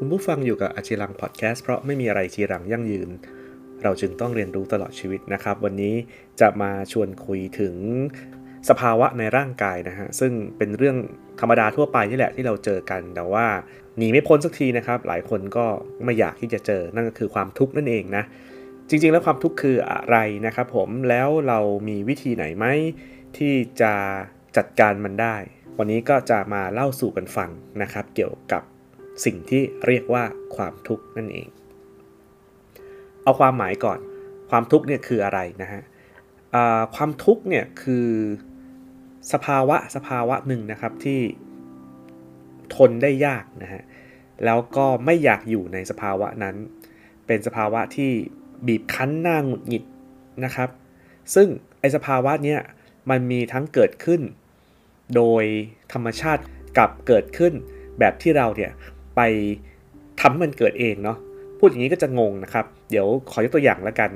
คุณผู้ฟังอยู่กับอาจิรังพอดแคสต์เพราะไม่มีอะไรจีรังยั่งยืน เราจึงต้องเรียนรู้ตลอดชีวิตนะครับ วันนี้จะมาชวนคุยถึงสภาวะในร่างกายนะฮะซึ่งเป็นเรื่องธรรมดาทั่วไปนี่แหละที่เราเจอกันแต่ว่าหนีไม่พ้นสักทีนะครับ หลายคนก็ไม่อยากที่จะเจอนั่นก็คือความทุกข์นั่นเองนะจริง ๆ แล้วความทุกข์คืออะไรนะครับผมแล้วเรามีวิธีไหนไหมที่จะจัดการมันได้ วันนี้ก็จะมาเล่าสู่กันฟังนะครับ เกี่ยวกับ สิ่งที่เรียกว่าความทุกข์นั่นเอง เอาความหมายก่อน ความทุกข์เนี่ยคืออะไรนะฮะความทุกข์เนี่ยคือสภาวะสภาวะหนึ่งนะครับที่ทนได้ยากนะฮะ แล้วก็ไม่อยากอยู่ในสภาวะนั้น เป็นสภาวะที่บีบคั้นหน้าหงุดหงิดนะครับ ซึ่งไอสภาวะเนี้ยมันมีทั้งเกิดขึ้น โดยธรรมชาติกับเกิดขึ้นแบบที่เราเนี่ย ไปทำให้มันเกิดเองเนาะพูดอย่างนี้ก็จะงงนะครับ เดี๋ยวขอยกตัวอย่างแล้วกัน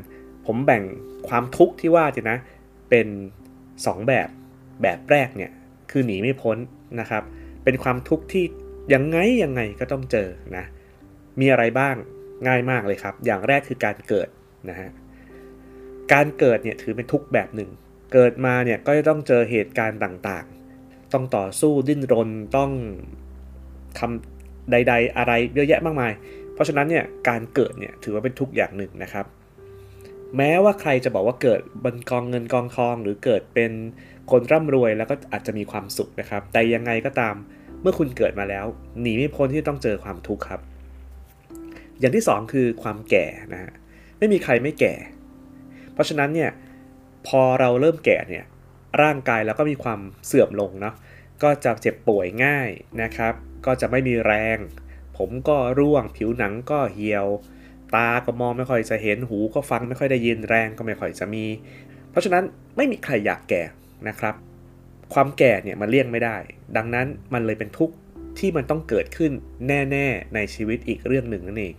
ผมแบ่งความทุกข์ที่ว่าจะนะเป็น 2 แบบแบบแรกเนี่ยคือหนีไม่พ้นนะครับ เป็นความทุกข์ที่ยังไงยังไงก็ต้องเจอนะมีอะไรบ้างง่ายมากเลยครับ อย่างแรกคือการเกิดนะฮะการเกิดเนี่ยถือเป็นทุกข์แบบหนึ่ง เกิดมาเนี่ยก็จะต้องเจอเหตุการณ์ต่างๆ ต้องต่อสู้ดิ้นรนต้องทำ ใด ๆ อะไรเยอะแยะมากมาย เพราะฉะนั้นเนี่ยการเกิดเนี่ยถือว่าเป็นทุกอย่างหนึ่งนะครับ แม้ว่าใครจะบอกว่าเกิดบนกองเงินกองทอง หรือเกิดเป็นคนร่ำรวยแล้วก็อาจจะมีความสุขนะครับ แต่ยังไงก็ตามเมื่อคุณเกิดมาแล้ว หนีไม่พ้นที่ต้องเจอความทุกข์ครับ อย่างที่ 2 คือความแก่นะฮะไม่มีใครไม่แก่ เพราะฉะนั้นเนี่ยพอเราเริ่มแก่เนี่ยร่างกายเราก็มีความเสื่อมลงเนาะก็จะเจ็บป่วยง่ายนะครับ ก็จะไม่มีแรง ผมก็ร่วงผิวหนังก็เหี่ยว ตาก็มองไม่ค่อยจะเห็นหูก็ฟังไม่ค่อยได้ยินแรงก็ไม่ค่อยจะมี เพราะฉะนั้นไม่มีใครอยากแก่นะครับ ความแก่เนี่ยมันเลี่ยงไม่ได้ ดังนั้นมันเลยเป็นทุกข์ที่มันต้องเกิดขึ้นแน่ๆในชีวิตอีกเรื่องหนึ่งนั่นเอง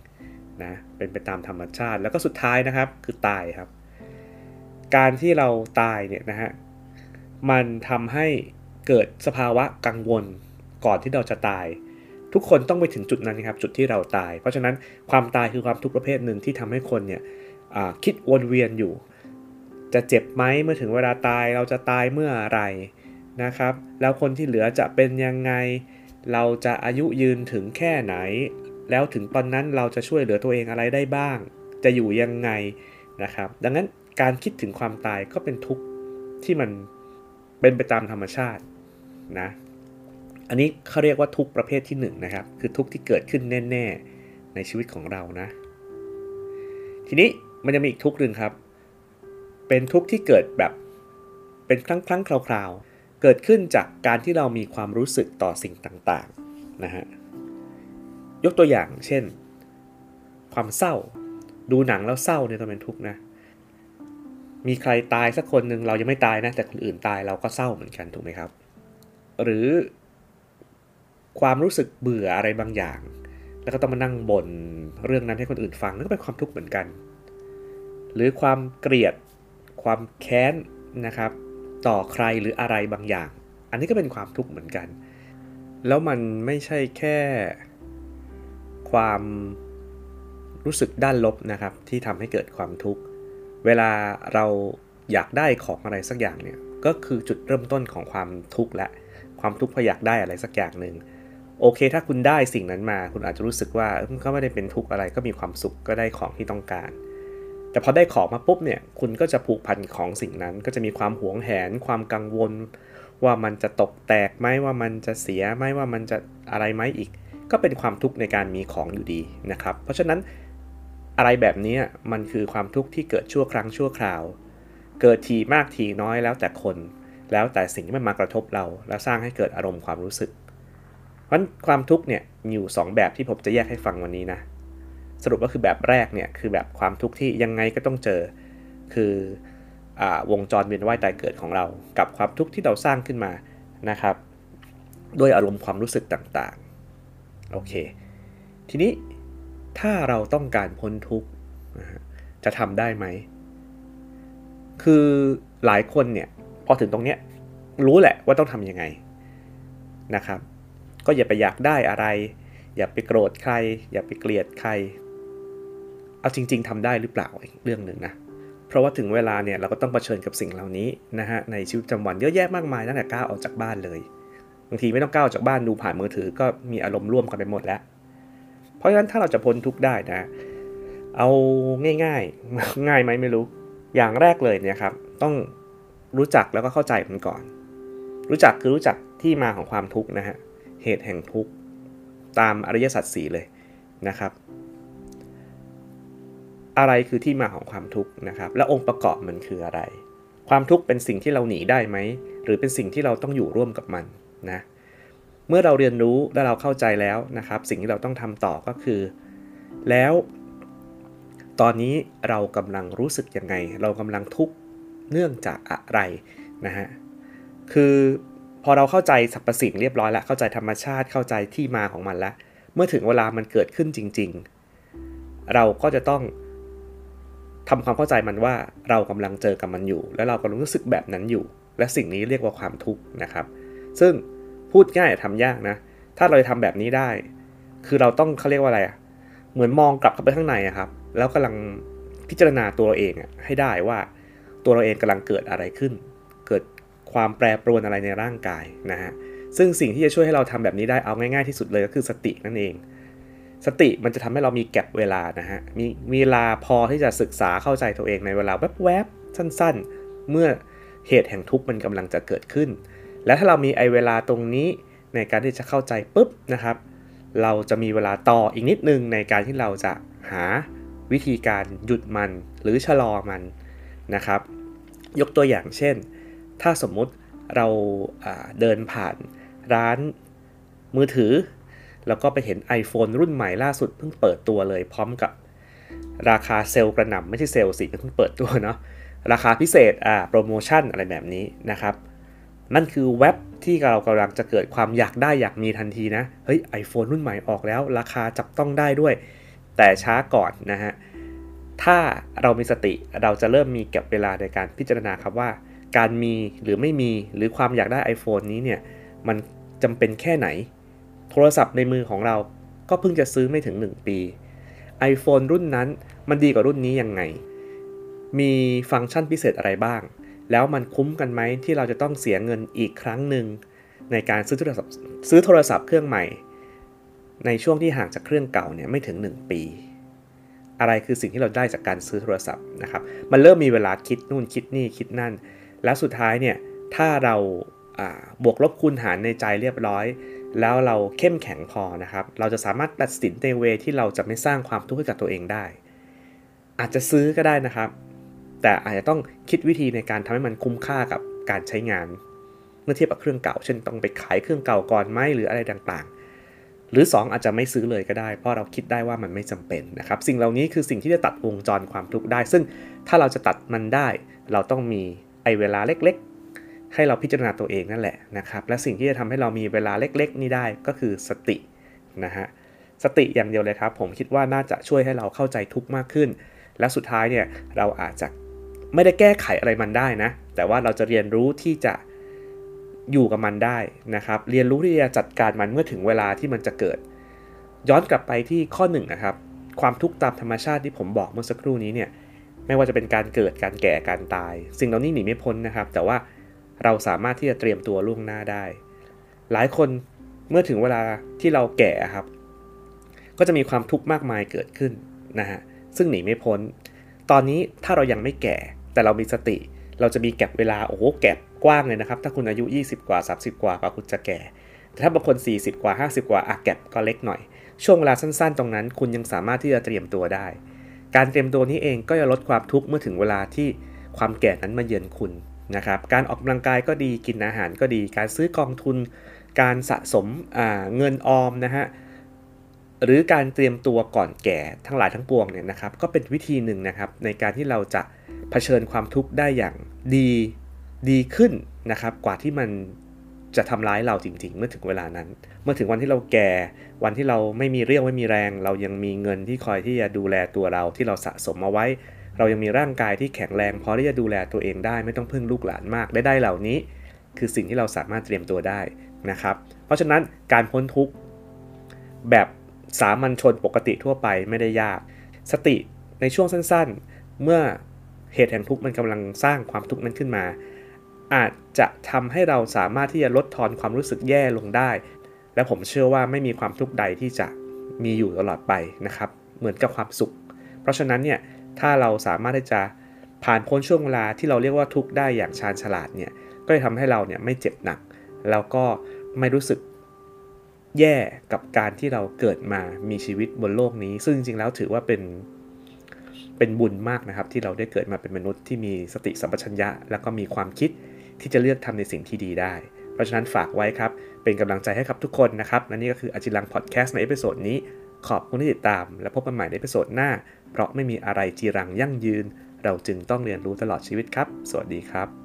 นะเป็นไปตามธรรมชาติแล้วก็สุดท้ายนะครับคือตายครับ การที่เราตายเนี่ยนะฮะมันทำให้เกิดสภาวะกังวล ก่อนที่เราจะตาย ทุกคนต้องไปถึงจุดนั้นครับจุดที่เราตาย เพราะฉะนั้นความตายคือความทุกข์ประเภทหนึ่งที่ทำให้คนเนี่ยคิดวนเวียนอยู่ จะเจ็บไหมเมื่อถึงเวลาตายเราจะตายเมื่อไรนะครับ แล้วคนที่เหลือจะเป็นยังไง เราจะอายุยืนถึงแค่ไหน แล้วถึงตอนนั้นเราจะช่วยเหลือตัวเองอะไรได้บ้าง จะอยู่ยังไงนะครับ ดังนั้นการคิดถึงความตายก็เป็นทุกข์ที่มันเป็นไปตามธรรมชาตินะ อันนี้เขาเรียกว่าทุกประเภทที่1นนะครับ คือทุกที่เกิดขึ้นแน่ๆในชีวิตของเรานะ ทีนี้มันจะมีอีกทุกหนึ่งครับ เป็นทุกที่เกิดแบบเป็นครั้งครั้งคราวๆ เกิดขึ้นจากการที่เรามีความรู้สึกต่อสิ่งต่างๆนะฮะ ยกตัวอย่างเช่น ความเศร้า ดูหนังแล้วเศร้าเนี่ยต้องเป็นทุกข์นะ มีใครตายสักคนหนึ่งเรายังไม่ตายนะแต่คนอื่นตายเราก็เศร้าเหมือนกันถูกไหมครับ หรือ ความรู้สึกเบื่ออะไรบางอย่าง แล้วก็ต้องมานั่งบ่นเรื่องนั้นให้คนอื่นฟังนั่นก็เป็นความทุกข์เหมือนกัน หรือความเกลียด ความแค้นนะครับ ต่อใครหรืออะไรบางอย่าง อันนี้ก็เป็นความทุกข์เหมือนกัน แล้วมันไม่ใช่แค่ความรู้สึกด้านลบนะครับที่ทำให้เกิดความทุกข์ เวลาเราอยากได้ของอะไรสักอย่างเนี่ยก็คือจุดเริ่มต้นของความทุกข์และความทุกข์พออยากได้อะไรสักอย่างหนึ่ง โอเค ถ้าคุณได้สิ่งนั้นมาคุณอาจจะรู้สึกว่าก็ไม่ได้เป็นทุกข์อะไรก็มีความสุขก็ได้ของที่ต้องการ แต่พอได้ของมาปุ๊บเนี่ยคุณก็จะผูกพันของสิ่งนั้น ก็จะมีความหวงแหน ความกังวล ว่ามันจะตกแตกไหมว่ามันจะเสียไหมว่ามันจะอะไรไหมอีก ก็เป็นความทุกข์ในการมีของอยู่ดีนะครับ เพราะฉะนั้นอะไรแบบนี้มันคือความทุกข์ที่เกิดชั่วครั้งชั่วคราว เกิดทีมากทีน้อยแล้วแต่คน แล้วแต่สิ่งที่มันมากระทบเรา แล้วสร้างให้เกิดอารมณ์ความรู้สึก เพราะความทุกข์เนี่ยมีอยู่ 2 แบบที่ผมจะแยกให้ฟังวันนี้นะ สรุปก็คือแบบแรกเนี่ยคือแบบความทุกข์ที่ยังไงก็ต้องเจอ คืออวงจรเวียนว่ายตายเกิดของเรา กับความทุกข์ที่เราสร้างขึ้นมานะครับ ด้วยอารมณ์ความรู้สึกต่างๆ โอเค ทีนี้ถ้าเราต้องการพ้นทุกข์จะทำได้ไหม คือหลายคนเนี่ยพอถึงตรงเนี้ยรู้แหละว่าต้องทำยังไงนะครับ ก็อย่าไปอยากได้อะไร อย่าไปโกรธใคร อย่าไปเกลียดใคร เอาจริง ๆทำได้หรือเปล่าเรื่องหนึ่งนะ เพราะว่าถึงเวลาเนี่ยเราก็ต้องเผชิญกับสิ่งเหล่านี้นะฮะในชีวิตประจำวันเยอะแยะมากมายตั้งแต่ก้าวออกจากบ้านเลยบางทีไม่ต้องก้าวออกจากบ้านดูผ่านมือถือก็มีอารมณ์ร่วมกันไปหมดแล้ว เพราะฉะนั้นถ้าเราจะพ้นทุกข์ได้นะ เอาง่ายๆ ง่ายไหมไม่รู้ อย่างแรกเลยเนี่ยครับต้องรู้จักแล้วก็เข้าใจมันก่อน รู้จักคือรู้จักที่มาของความทุกข์นะฮะ เหตุแห่งทุกข์ตามอริยสัจสี่เลยนะครับ อะไรคือที่มาของความทุกข์นะครับ และองค์ประกอบมันคืออะไร ความทุกข์เป็นสิ่งที่เราหนีได้ไหม หรือเป็นสิ่งที่เราต้องอยู่ร่วมกับมันนะเมื่อเราเรียนรู้และเราเข้าใจแล้วนะครับ สิ่งที่เราต้องทำต่อก็คือ แล้ว ตอนนี้เรากำลังรู้สึกยังไง เรากำลังทุกข์เนื่องจากอะไรนะฮะคือ พอเราเข้าใจสรรพสิ่งเรียบร้อยแล้ว เข้าใจธรรมชาติเข้าใจที่มาของมันแล้ว เมื่อถึงเวลามันเกิดขึ้นจริง ๆ เราก็จะต้องทำความเข้าใจมันว่าเรากำลังเจอกับมันอยู่ แล้วเรากำลังรู้สึกแบบนั้นอยู่ และสิ่งนี้เรียกว่าความทุกข์นะครับ ซึ่งพูดง่ายทำยากนะ ถ้าเราจะทำแบบนี้ได้ คือเราต้องเขาเรียกว่าอะไรอะเหมือนมองกลับเข้าไปข้างในอะครับ แล้วกำลังพิจารณาตัวเราเองอะให้ได้ว่า ตัวเราเองกำลังเกิดอะไรขึ้น ความแปรปรวนอะไรในร่างกายนะฮะซึ่งสิ่งที่จะช่วยให้เราทำแบบนี้ได้เอาง่ายๆที่สุดเลยก็คือสตินั่นเอง สติมันจะทำให้เรามีแก็บเวลานะฮะมีเวลาพอที่จะศึกษาเข้าใจตัวเองในเวลาแวบๆสั้น ๆ เมื่อเหตุแห่งทุกข์มันกำลังจะเกิดขึ้น และถ้าเรามีไอเวลาตรงนี้ในการที่จะเข้าใจปุ๊บนะครับ เราจะมีเวลาต่ออีกนิดนึงในการที่เราจะหาวิธีการหยุดมันหรือชะลอมันนะครับ ยกตัวอย่างเช่น ถ้าสมมุติเราเดินผ่านร้านมือถือ แล้วก็ไปเห็น iPhone รุ่นใหม่ล่าสุดเพิ่งเปิดตัวเลยพร้อมกับราคาเซลล์กระหน่ำไม่ใช่เซลล์สิเพิ่งเปิดตัวเนาะราคาพิเศษอ่าโปรโมชั่นอะไรแบบนี้นะครับ นั่นคือแวบที่เรากำลังจะเกิดความอยากได้อยากมีทันทีนะ เฮ้ย iPhone รุ่นใหม่ออกแล้ว ราคาจับต้องได้ด้วย แต่ช้าก่อนนะฮะ ถ้าเรามีสติเราจะเริ่มมีเก็บเวลาในการพิจารณาครับว่า การมีหรือไม่มีหรือความอยากได้ iPhone นี้เนี่ย มันจำเป็นแค่ไหน โทรศัพท์ในมือของเราก็เพิ่งจะซื้อไม่ถึง 1 ปี iPhone รุ่นนั้นมันดีกว่ารุ่นนี้ยังไง มีฟังก์ชันพิเศษอะไรบ้าง แล้วมันคุ้มกันไหมที่เราจะต้องเสียเงินอีกครั้งหนึ่งในการซื้อโทรศัพท์ซื้อโทรศัพท์เครื่องใหม่ ในช่วงที่ห่างจากเครื่องเก่าเนี่ยไม่ถึง 1 ปี อะไรคือสิ่งที่เราได้จากการซื้อโทรศัพท์นะครับ มันเริ่มมีเวลาคิดนู่นคิดนี่คิดนั่น แล้วสุดท้ายเนี่ยถ้าเราบวกลบคูณหารในใจเรียบร้อย แล้วเราเข้มแข็งพอนะครับ เราจะสามารถตัดสินในเวที่เราจะไม่สร้างความทุกข์ให้กับตัวเองได้ อาจจะซื้อก็ได้นะครับ แต่อาจจะต้องคิดวิธีในการทำให้มันคุ้มค่ากับการใช้งาน เมื่อเทียบกับเครื่องเก่า เช่นต้องไปขายเครื่องเก่าก่อนไหมหรืออะไรต่างๆ หรือ 2 อาจจะไม่ซื้อเลยก็ได้ เพราะเราคิดได้ว่ามันไม่จำเป็นนะครับ สิ่งเหล่านี้คือสิ่งที่จะตัดวงจรความทุกข์ได้ ซึ่งถ้าเราจะตัดมันได้ เราต้องมี ไอเวลาเล็กๆ ให้เราพิจารณาตัวเองนั่นแหละนะครับ และสิ่งที่จะทำให้เรามีเวลาเล็กๆ นี้ได้ก็คือสตินะฮะสติอย่างเดียวเลยครับ ผมคิดว่าน่าจะช่วยให้เราเข้าใจทุกมากขึ้น และสุดท้ายเนี่ยเราอาจจะไม่ได้แก้ไขอะไรมันได้นะ แต่ว่าเราจะเรียนรู้ที่จะอยู่กับมันได้นะครับ เรียนรู้ที่จะจัดการมันเมื่อถึงเวลาที่มันจะเกิด ย้อนกลับไปที่ข้อ1นนะครับ ความทุกข์ตามธรรมชาติที่ผมบอกเมื่อสักครู่นี้เนี่ย ไม่ว่าจะเป็นการเกิดการแก่การตาย สิ่งเหล่านี้หนีไม่พ้นนะครับ แต่ว่าเราสามารถที่จะเตรียมตัวล่วงหน้าได้ หลายคนเมื่อถึงเวลาที่เราแก่ครับ ก็จะมีความทุกข์มากมายเกิดขึ้นนะฮะซึ่งหนีไม่พ้น ตอนนี้ถ้าเรายังไม่แก่ แต่เรามีสติ เราจะมีแก็บเวลาโอ้โหแก็บกว้างเลยนะครับ ถ้าคุณอายุ 20 กว่า 30 กว่ากว่าคุณจะแก่แต่ถ้าบางคน 40 กว่า 50 กว่าอะแก็บก็เล็กหน่อย ช่วงเวลาสั้นๆ ตรงนั้น คุณยังสามารถที่จะเตรียมตัวได้ การเตรียมตัวนี้เองก็จะลดความทุกข์เมื่อถึงเวลาที่ความแก่นั้นมาเยือนคุณนะครับ การออกกำลังกายก็ดีกินอาหารก็ดี การซื้อกองทุน การสะสมเงินออมนะฮะหรือการเตรียมตัวก่อนแก่ทั้งหลายทั้งปวงเนี่ยนะครับ ก็เป็นวิธีหนึ่งนะครับ ในการที่เราจะเผชิญความทุกข์ได้อย่างดีดีขึ้นนะครับ กว่าที่มัน จะทำร้ายเราจริง ๆ เมื่อถึงเวลานั้น เมื่อถึงวันที่เราแก่ วันที่เราไม่มีเรี่ยวไม่มีแรง เรายังมีเงินที่คอยที่จะดูแลตัวเราที่เราสะสมเอาไว้ เรายังมีร่างกายที่แข็งแรงพอที่จะดูแลตัวเองได้ไม่ต้องพึ่งลูกหลานมากได้ได้เหล่านี้ คือสิ่งที่เราสามารถเตรียมตัวได้นะครับ เพราะฉะนั้นการพ้นทุกข์แบบสามัญชนปกติทั่วไปไม่ได้ยาก สติในช่วงสั้น ๆ เมื่อเหตุแห่งทุกข์มันกำลังสร้างความทุกข์นั้นขึ้นมา อาจจะทำให้เราสามารถที่จะลดทอนความรู้สึกแย่ลงได้ และผมเชื่อว่าไม่มีความทุกข์ใดที่จะมีอยู่ตลอดไปนะครับ เหมือนกับความสุข เพราะฉะนั้นเนี่ยถ้าเราสามารถที่จะผ่านพ้นช่วงเวลาที่เราเรียกว่าทุกข์ได้อย่างชาญฉลาดเนี่ยก็จะทำให้เราเนี่ยไม่เจ็บหนัก แล้วก็ไม่รู้สึกแย่กับการที่เราเกิดมามีชีวิตบนโลกนี้ ซึ่งจริงๆแล้วถือว่าเป็นเป็นบุญมากนะครับ ที่เราได้เกิดมาเป็นมนุษย์ที่มีสติสัมปชัญญะ แล้วก็มีความคิด ที่จะเลือกทำในสิ่งที่ดีได้ เพราะฉะนั้นฝากไว้ครับ เป็นกำลังใจให้กับทุกคนนะครับและนี่ก็คืออจีรังพอดแคสต์ใน episode นี้ ขอบคุณที่ติดตาม และพบกันใหม่ใน episode หน้า เพราะไม่มีอะไรจีรังยั่งยืน เราจึงต้องเรียนรู้ตลอดชีวิตครับ สวัสดีครับ